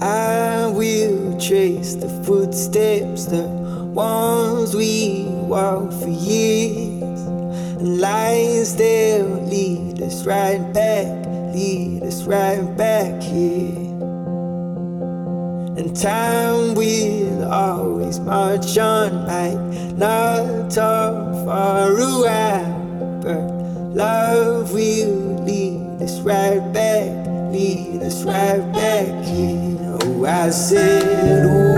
I will trace the footsteps, the ones we walked for years. And lines they'll lead us right back, lead us right back here. And time will always march on, like not talk for a while, but love will us right back, lead us right back here. Oh, I said, Ooh,